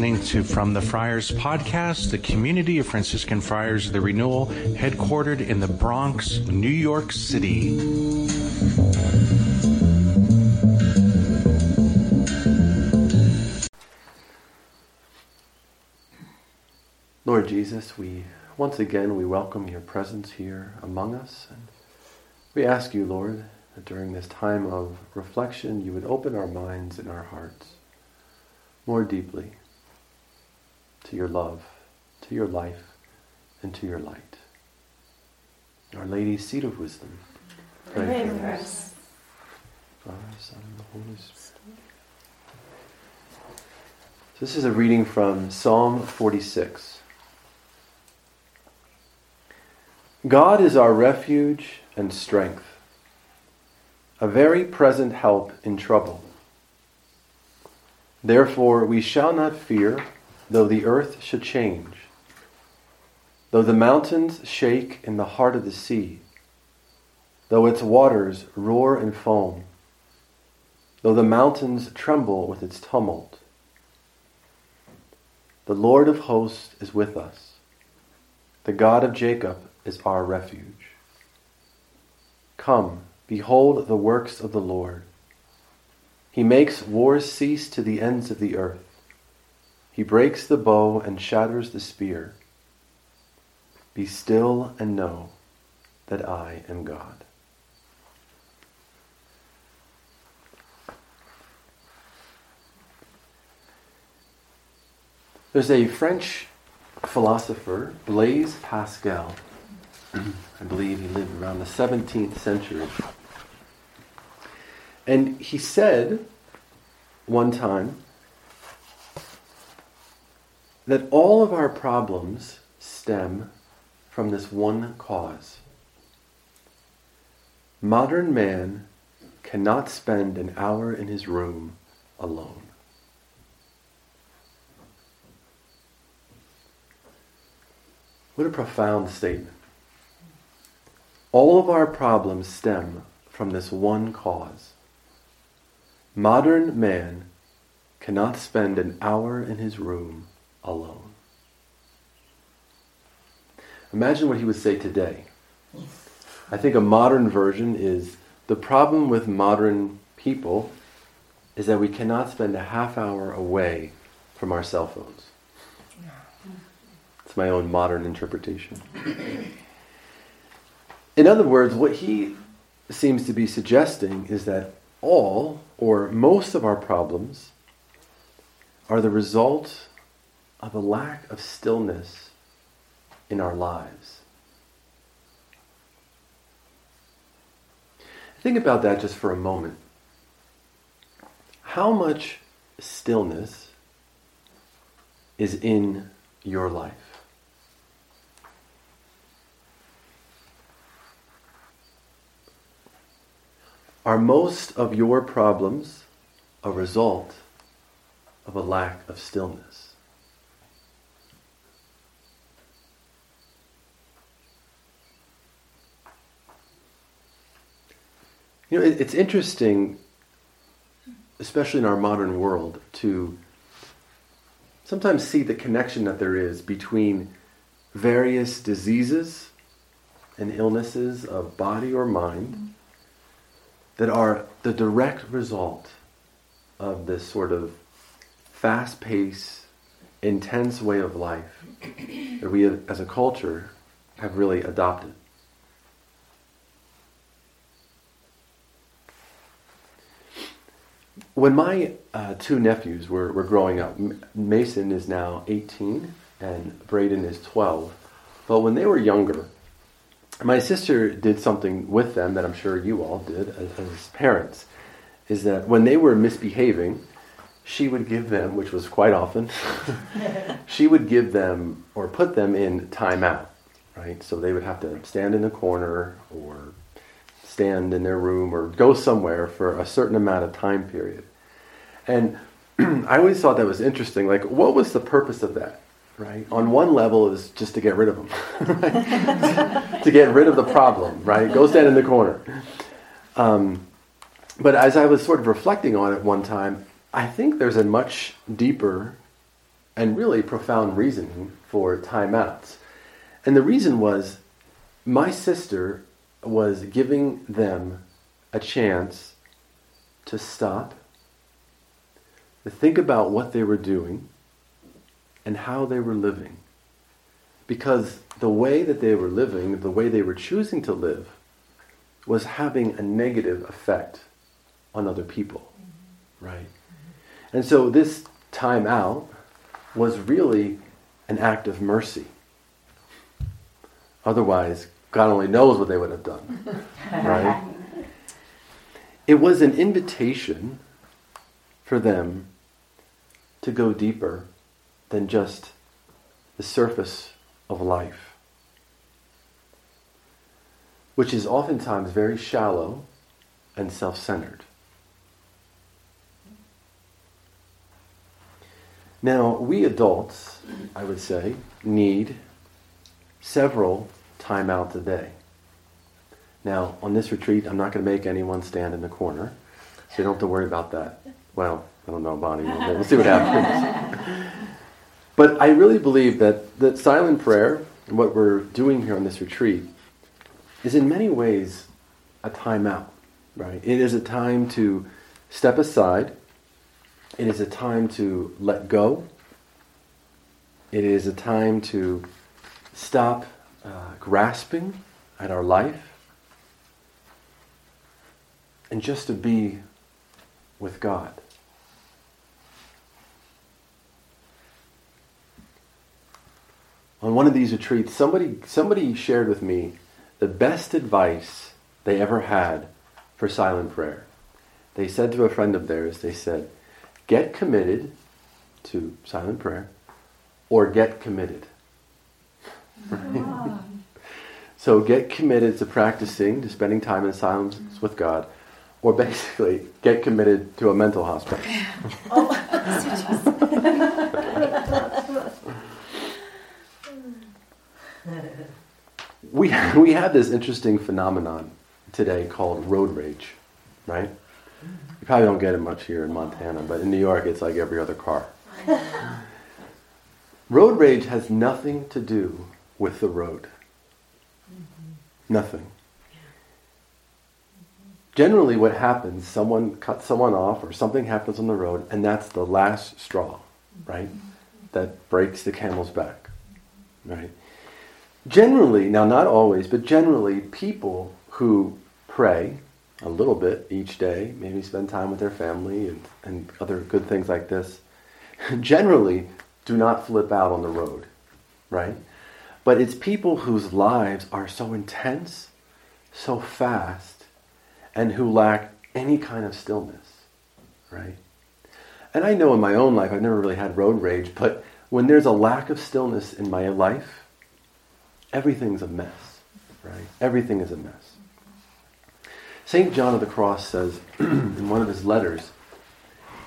listening to From the Friars podcast, the community of Franciscan Friars of the Renewal, headquartered in the Bronx, New York City. Lord Jesus, we once again we welcome your presence here among us and we ask you, Lord, that during this time of reflection you would open our minds and our hearts more deeply to your love, to your life, and to your light. Our Lady, seat of wisdom, pray, pray for us. Father, Son, and the Holy Spirit. This is a reading from Psalm 46. God is our refuge and strength, a very present help in trouble. Therefore, we shall not fear, though the earth should change, though the mountains shake in the heart of the sea, though its waters roar and foam, though the mountains tremble with its tumult. The Lord of hosts is with us. The God of Jacob is our refuge. Come, behold the works of the Lord. He makes wars cease to the ends of the earth. He breaks the bow and shatters the spear. Be still and know that I am God. There's a French philosopher, Blaise Pascal. I believe he lived around the 17th century. And he said one time that all of our problems stem from this one cause. Modern man cannot spend an hour in his room alone. What a profound statement. All of our problems stem from this one cause. Modern man cannot spend an hour in his room alone. Imagine what he would say today. I think a modern version is the problem with modern people is that we cannot spend a half hour away from our cell phones. It's my own modern interpretation. In other words, what he seems to be suggesting is that all or most of our problems are the result of a lack of stillness in our lives. Think about that just for a moment. How much stillness is in your life? Are most of your problems a result of a lack of stillness? You know, it's interesting, especially in our modern world, to sometimes see the connection that there is between various diseases and illnesses of body or mind that are the direct result of this sort of fast paced, intense way of life that we as a culture have really adopted. When my uh, two nephews were, were growing up, Mason is now 18 and Braden is 12. But when they were younger, my sister did something with them that I'm sure you all did as, as, parents, is that when they were misbehaving, she would give them, which was quite often, she would give them or put them in timeout, right? So they would have to stand in the corner or stand in their room or go somewhere for a certain amount of time period. And I always thought that was interesting. Like, what was the purpose of that? right? On one level is just to get rid of them, to get rid of the problem, right? Go stand in the corner. Um, but as I was sort of reflecting on it one time, I think there's a much deeper and really profound reasoning for timeouts. And the reason was my sister was giving them a chance to stop, to think about what they were doing and how they were living. Because the way that they were living, the way they were choosing to live, was having a negative effect on other people. Mm-hmm. Right? And so this time out was really an act of mercy. Otherwise, God only knows what they would have done. Right? It was an invitation for them to go deeper than just the surface of life, which is oftentimes very shallow and self centered. Now, we adults, I would say, need several timeouts a day. Now, on this retreat, I'm not going to make anyone stand in the corner, so you don't have to worry about that. Well, I don't know, Bonnie. We'll, we'll see what happens. but I really believe that, that silent prayer, and what we're doing here on this retreat, is in many ways a timeout, right? It is a time to step aside it is a time to let go. It is a time to stop uh, grasping at our life and just to be with God. On one of these retreats, somebody, somebody shared with me the best advice they ever had for silent prayer. They said to a friend of theirs, they said, get committed to silent prayer or get committed. Right? so get committed to practicing, to spending time in silence mm-hmm. with God, or basically get committed to a mental hospital. Oh, we, we have this interesting phenomenon today called road rage, right? You probably don't get it much here in Montana, but in New York it's like every other car. road rage has nothing to do with the road. Mm-hmm. Nothing. Generally, what happens, someone cuts someone off or something happens on the road, and that's the last straw, right? That breaks the camel's back, right? Generally, now not always, but generally, people who pray, a little bit each day, maybe spend time with their family and, and other good things like this, generally do not flip out on the road, right? But it's people whose lives are so intense, so fast, and who lack any kind of stillness, right? And I know in my own life, I've never really had road rage, but when there's a lack of stillness in my life, everything's a mess, right? Everything is a mess. St. John of the Cross says in one of his letters,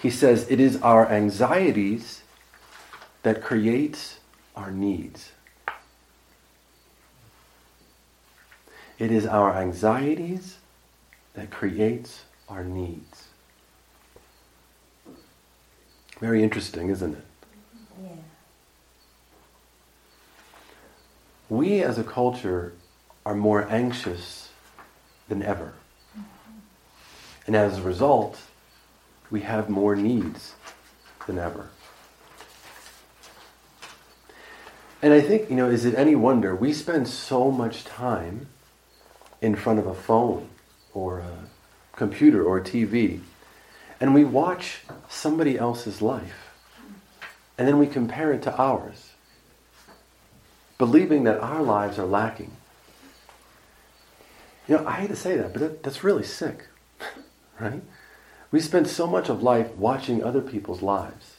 he says, It is our anxieties that creates our needs. It is our anxieties that creates our needs. Very interesting, isn't it? We as a culture are more anxious than ever. And as a result, we have more needs than ever. And I think, you know, is it any wonder we spend so much time in front of a phone or a computer or a TV and we watch somebody else's life and then we compare it to ours, believing that our lives are lacking. You know, I hate to say that, but that, that's really sick right? We spend so much of life watching other people's lives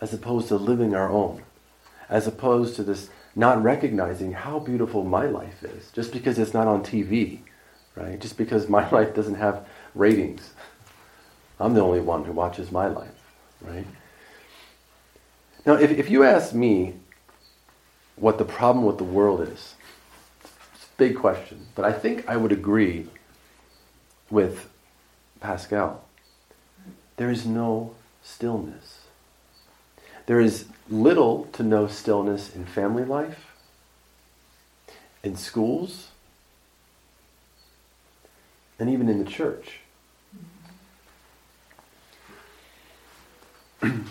as opposed to living our own, as opposed to this not recognizing how beautiful my life is just because it's not on TV, right? Just because my life doesn't have ratings. I'm the only one who watches my life, right? Now, if, if you ask me what the problem with the world is, it's a big question, but I think I would agree with Pascal. There is no stillness. There is little to no stillness in family life, in schools, and even in the church. you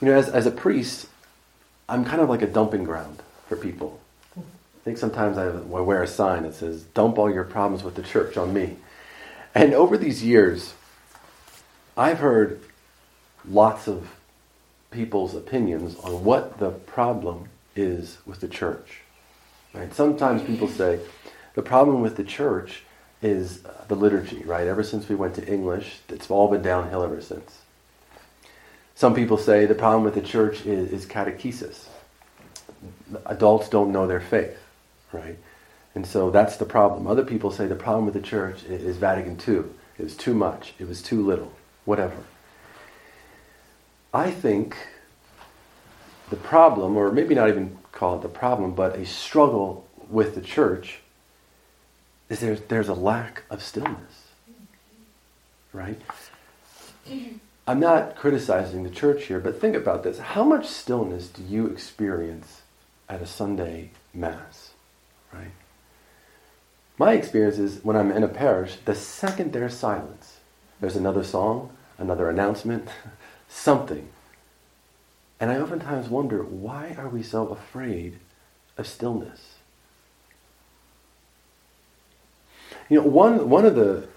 know, as, as a priest, I'm kind of like a dumping ground for people. I think sometimes I wear a sign that says, Dump all your problems with the church on me. And over these years, I've heard lots of people's opinions on what the problem is with the church. Right? Sometimes people say the problem with the church is the liturgy, right? Ever since we went to English, it's all been downhill ever since. Some people say the problem with the church is, is catechesis. Adults don't know their faith, right? And so that's the problem. Other people say the problem with the church is, Vatican II. It was too much. It was too little. Whatever. I think the problem, or maybe not even call it the problem, but a struggle with the church is there's, there's a lack of stillness. Right? I'm not criticizing the church here, but think about this. How much stillness do you experience at a Sunday Mass? Right? My experience is when I'm in a parish, the second there's silence, there's another song, another announcement, something. And I oftentimes wonder, why are we so afraid of stillness? You know, one, one of the,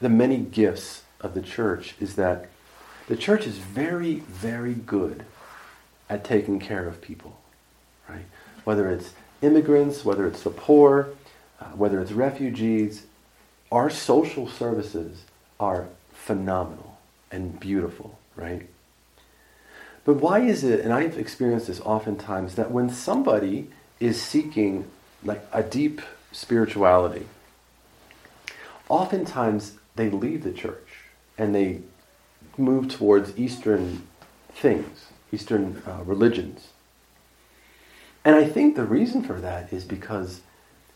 the many gifts of the church is that the church is very, very good at taking care of people, right? Whether it's immigrants, whether it's the poor, uh, whether it's refugees, our social services are phenomenal and beautiful, right? But why is it, and I've experienced this oftentimes, that when somebody is seeking like a deep spirituality, oftentimes they leave the church and they move towards Eastern things, Eastern uh, religions. And I think the reason for that is because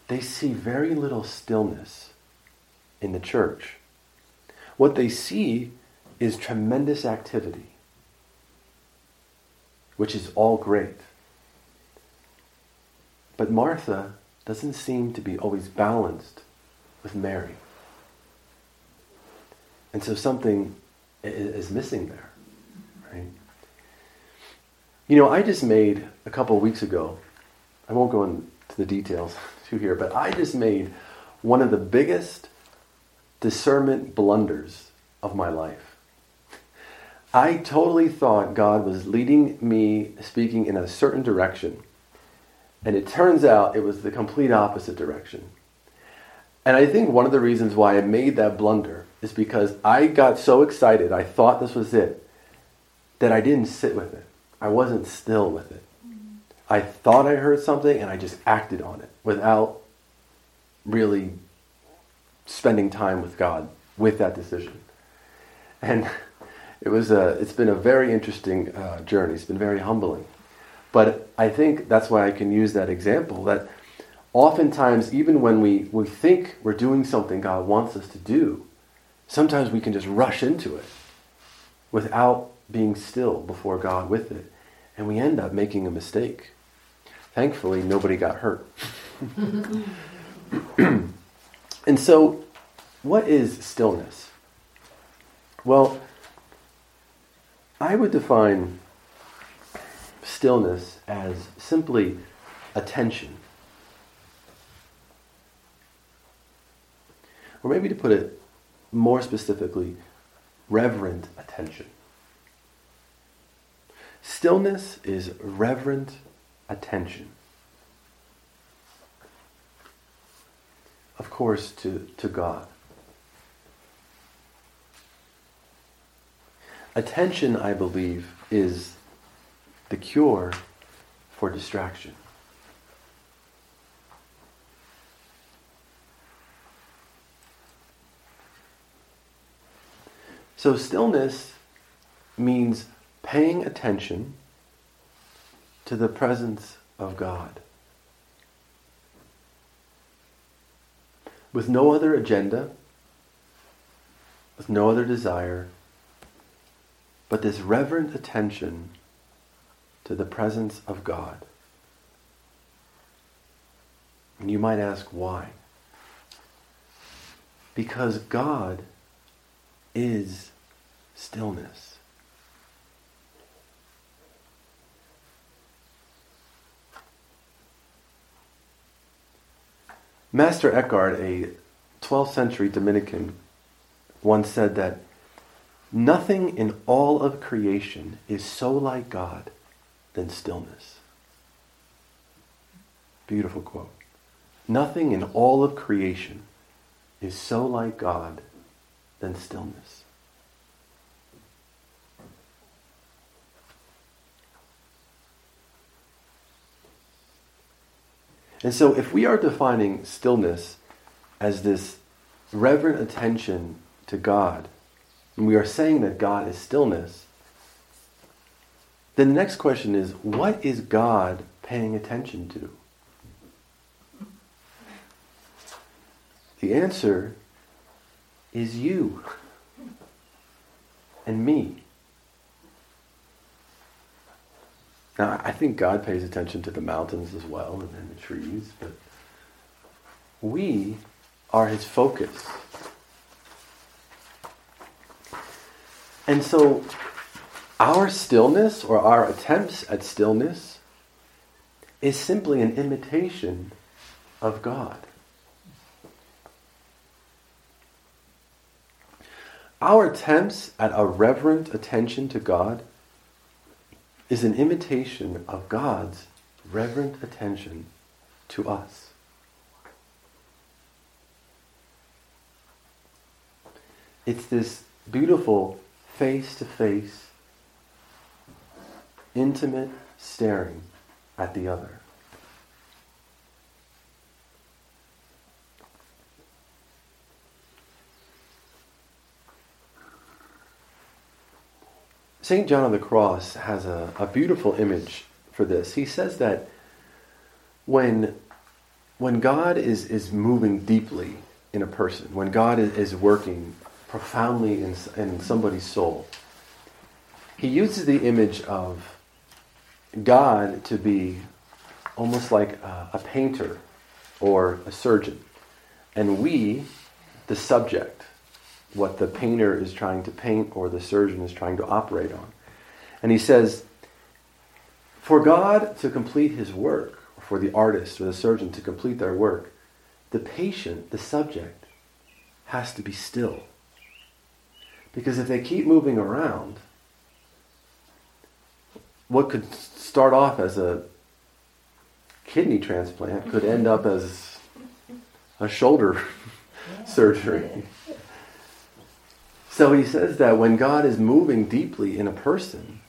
they see very little stillness in the church. What they see is tremendous activity, which is all great. But Martha doesn't seem to be always balanced with Mary. And so something is missing there, right? You know, I just made a couple of weeks ago, I won't go into the details too here, but I just made one of the biggest discernment blunders of my life. I totally thought God was leading me speaking in a certain direction, and it turns out it was the complete opposite direction. And I think one of the reasons why I made that blunder is because I got so excited, I thought this was it, that I didn't sit with it. I wasn't still with it. I thought I heard something and I just acted on it without really spending time with God with that decision. And it was a, it's been a very interesting uh, journey. It's been very humbling. But I think that's why I can use that example that oftentimes, even when we, we think we're doing something God wants us to do, sometimes we can just rush into it without being still before God with it. And we end up making a mistake. Thankfully, nobody got hurt. and so, what is stillness? Well, I would define stillness as simply attention. Or maybe to put it more specifically, reverent attention. Stillness is reverent attention. Of course, to, to God. Attention, I believe, is the cure for distraction. So, stillness means paying attention to the presence of God. With no other agenda, with no other desire, but this reverent attention to the presence of God. And you might ask why? Because God is stillness. Master Eckhart, a 12th century Dominican, once said that nothing in all of creation is so like God than stillness. Beautiful quote. Nothing in all of creation is so like God than stillness. And so, if we are defining stillness as this reverent attention to God, and we are saying that God is stillness, then the next question is what is God paying attention to? The answer is you and me. Now, I think God pays attention to the mountains as well and, and the trees, but we are his focus. And so, our stillness or our attempts at stillness is simply an imitation of God. Our attempts at a reverent attention to God is an imitation of God's reverent attention to us. It's this beautiful face to face, intimate staring at the other. St. John of the Cross has a, a beautiful image for this. He says that when, when God is, is moving deeply in a person, when God is, is working profoundly in, in somebody's soul, he uses the image of God to be almost like a, a painter or a surgeon, and we, the subject what the painter is trying to paint or the surgeon is trying to operate on. And he says, for God to complete his work, or for the artist or the surgeon to complete their work, the patient, the subject, has to be still. Because if they keep moving around, what could start off as a kidney transplant could end up as a shoulder surgery. So he says that when God is moving deeply in a person,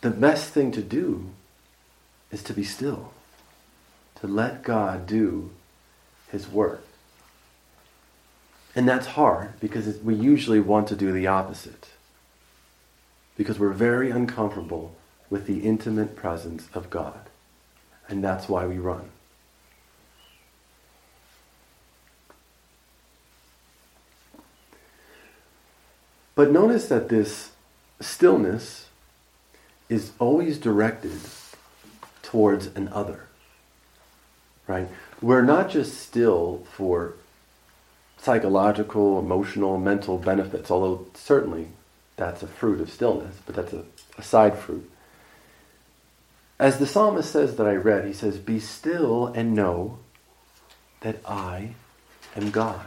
the best thing to do is to be still, to let God do his work. And that's hard because we usually want to do the opposite. Because we're very uncomfortable with the intimate presence of God. And that's why we run. But notice that this stillness is always directed towards an other. Right? We're not just still for psychological, emotional, mental benefits, although certainly that's a fruit of stillness, but that's a, a side fruit. As the psalmist says that I read, he says, Be still and know that I am God.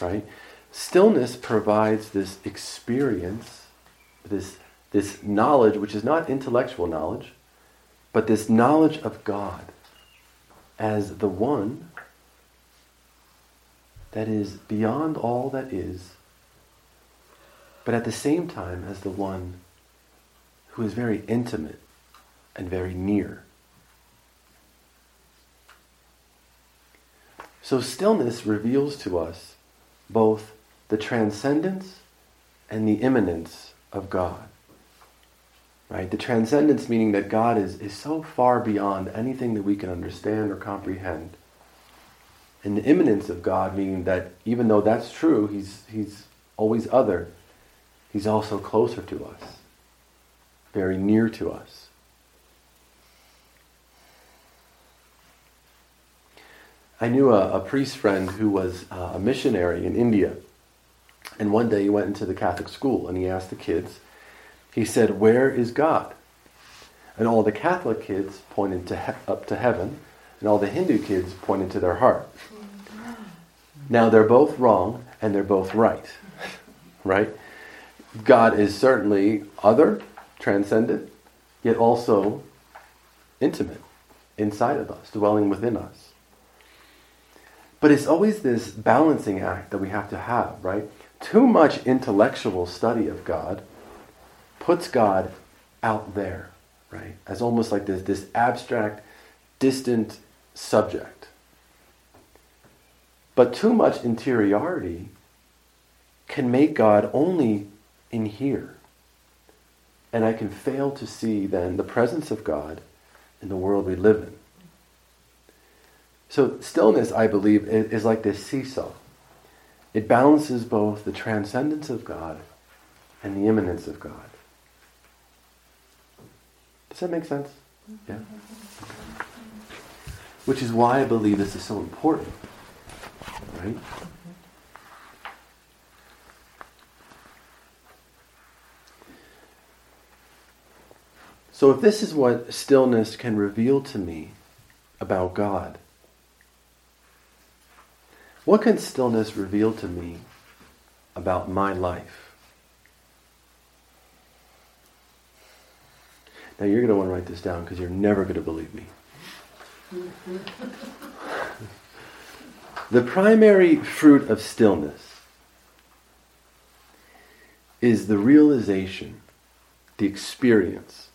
Right? Stillness provides this experience, this, this knowledge, which is not intellectual knowledge, but this knowledge of God as the one that is beyond all that is, but at the same time as the one who is very intimate and very near. So stillness reveals to us both the transcendence and the immanence of God. Right? The transcendence meaning that God is, is so far beyond anything that we can understand or comprehend. And the immanence of God meaning that even though that's true, he's, he's always other, He's also closer to us, very near to us. I knew a, a priest friend who was uh, a missionary in India. And one day he went into the Catholic school and he asked the kids, he said, Where is God? And all the Catholic kids pointed to he- up to heaven, and all the Hindu kids pointed to their heart. Now they're both wrong and they're both right. right? God is certainly other, transcendent, yet also intimate inside of us, dwelling within us. But it's always this balancing act that we have to have, right? Too much intellectual study of God puts God out there, right? As almost like this, this abstract, distant subject. But too much interiority can make God only in here. And I can fail to see then the presence of God in the world we live in. So, stillness, I believe, is like this seesaw. It balances both the transcendence of God and the immanence of God. Does that make sense? Yeah? Which is why I believe this is so important. Right? So, if this is what stillness can reveal to me about God, what can stillness reveal to me about my life? Now, you're going to want to write this down because you're never going to believe me. the primary fruit of stillness is the realization, the experience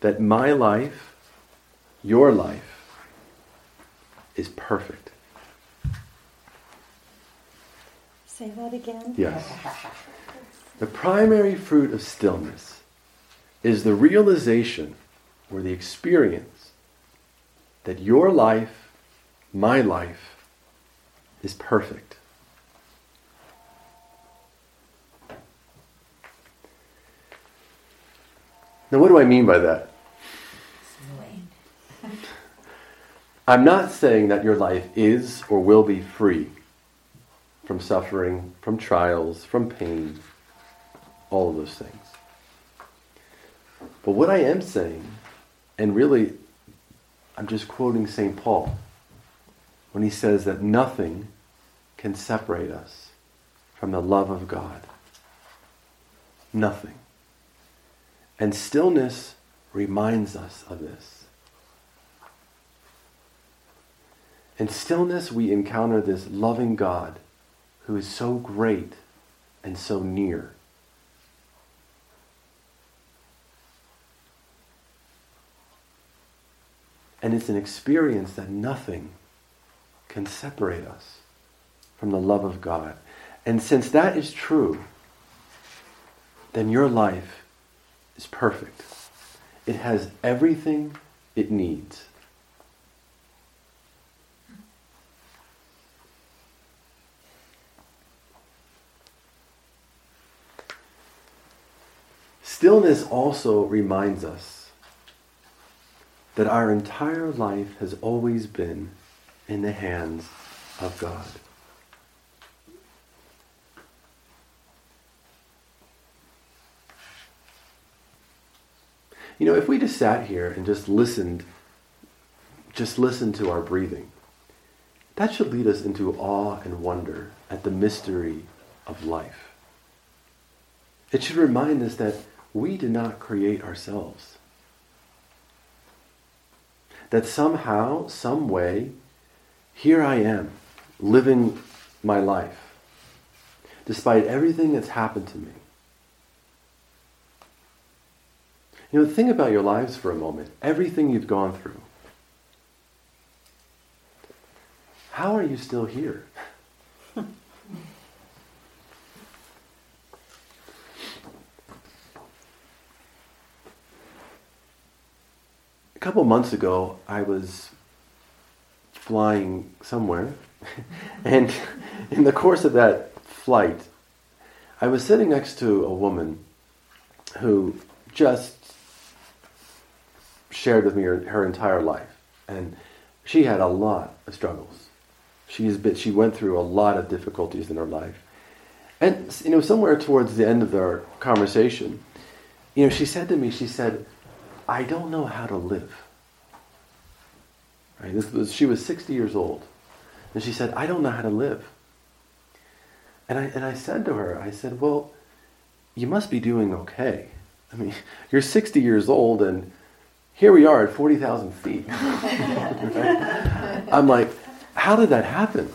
that my life, your life, is perfect. Say that again. Yes. The primary fruit of stillness is the realization or the experience that your life, my life, is perfect. Now, what do I mean by that? I'm not saying that your life is or will be free from suffering, from trials, from pain, all of those things. But what I am saying, and really, I'm just quoting St. Paul when he says that nothing can separate us from the love of God. Nothing. And stillness reminds us of this. In stillness, we encounter this loving God who is so great and so near. And it's an experience that nothing can separate us from the love of God. And since that is true, then your life is perfect. It has everything it needs. Stillness also reminds us that our entire life has always been in the hands of God. You know, if we just sat here and just listened, just listened to our breathing, that should lead us into awe and wonder at the mystery of life. It should remind us that we did not create ourselves. That somehow, some way, here I am, living my life, despite everything that's happened to me. You know, think about your lives for a moment, everything you've gone through. How are you still here? Couple months ago, I was flying somewhere, and in the course of that flight, I was sitting next to a woman who just shared with me her, her entire life. And she had a lot of struggles. She's been, she went through a lot of difficulties in her life. And, you know, somewhere towards the end of our conversation, you know, she said to me, she said, I don't know how to live. Right? This was, she was 60 years old. And she said, I don't know how to live. And I, and I said to her, I said, well, you must be doing okay. I mean, you're 60 years old and here we are at 40,000 feet. I'm like, how did that happen?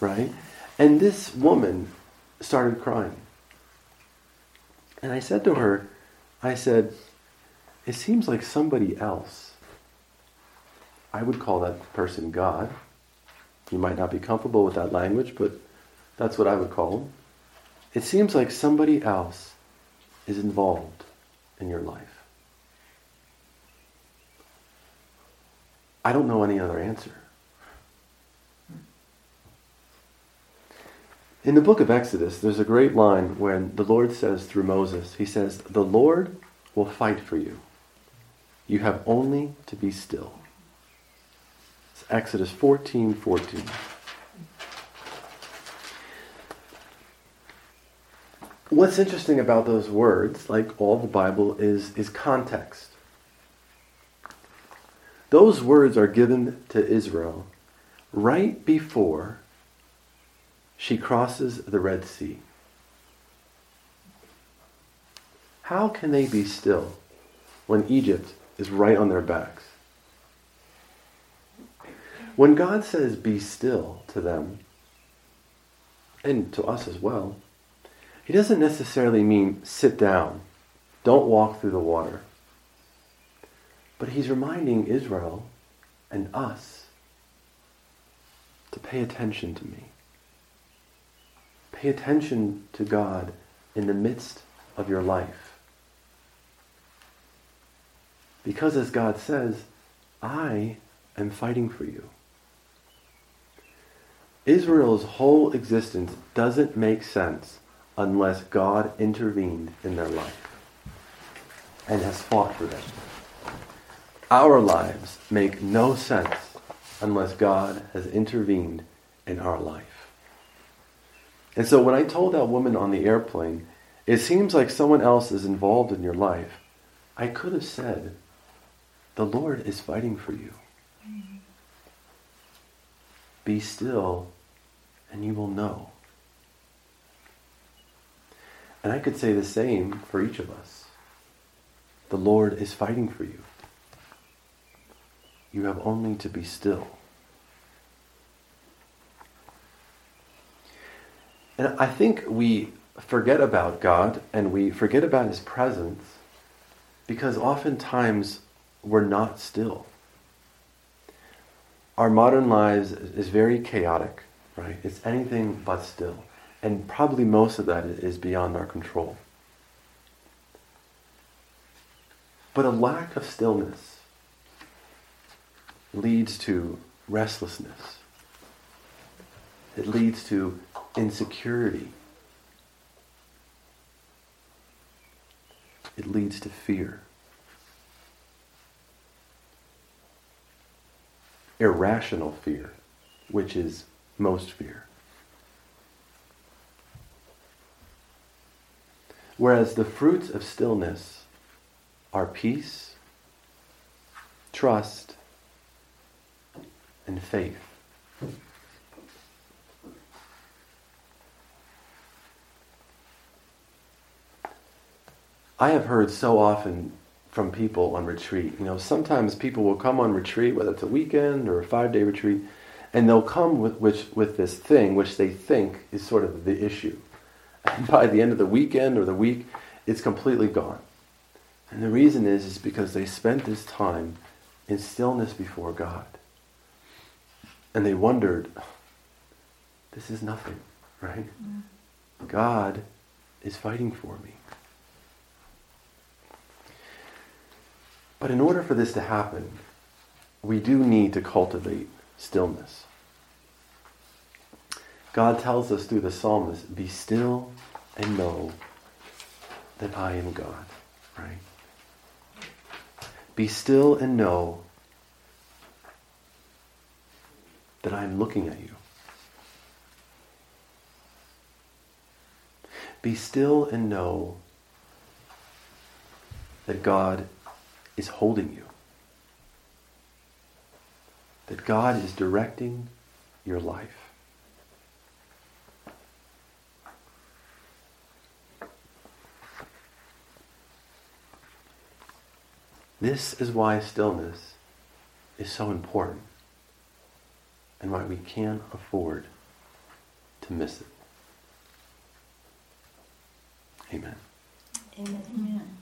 Right? And this woman started crying. And I said to her, I said, it seems like somebody else. I would call that person God. You might not be comfortable with that language, but that's what I would call him. It seems like somebody else is involved in your life. I don't know any other answer. In the book of Exodus, there's a great line when the Lord says through Moses, He says, The Lord will fight for you. You have only to be still. It's Exodus 14 14. What's interesting about those words, like all the Bible, is, is context. Those words are given to Israel right before she crosses the Red Sea. How can they be still when Egypt is right on their backs? When God says, be still to them, and to us as well, he doesn't necessarily mean sit down, don't walk through the water. But he's reminding Israel and us to pay attention to me. Pay attention to God in the midst of your life. Because as God says, I am fighting for you. Israel's whole existence doesn't make sense unless God intervened in their life and has fought for them. Our lives make no sense unless God has intervened in our life. And so when I told that woman on the airplane, it seems like someone else is involved in your life, I could have said, the Lord is fighting for you. Be still and you will know. And I could say the same for each of us. The Lord is fighting for you. You have only to be still. And I think we forget about God and we forget about His presence because oftentimes we're not still. Our modern lives is very chaotic, right? It's anything but still. And probably most of that is beyond our control. But a lack of stillness leads to restlessness. It leads to insecurity. It leads to fear. Irrational fear, which is most fear. Whereas the fruits of stillness are peace, trust, and faith. I have heard so often from people on retreat. You know, sometimes people will come on retreat, whether it's a weekend or a five day retreat, and they'll come with, with, with this thing which they think is sort of the issue. And by the end of the weekend or the week, it's completely gone. And the reason is, is because they spent this time in stillness before God. And they wondered, this is nothing, right? Mm. God is fighting for me. But in order for this to happen, we do need to cultivate stillness. God tells us through the psalmist, be still and know that I am God, right? Be still and know that I am looking at you. Be still and know that God is holding you. That God is directing your life. This is why stillness is so important and why we can't afford to miss it. Amen. Amen. Amen.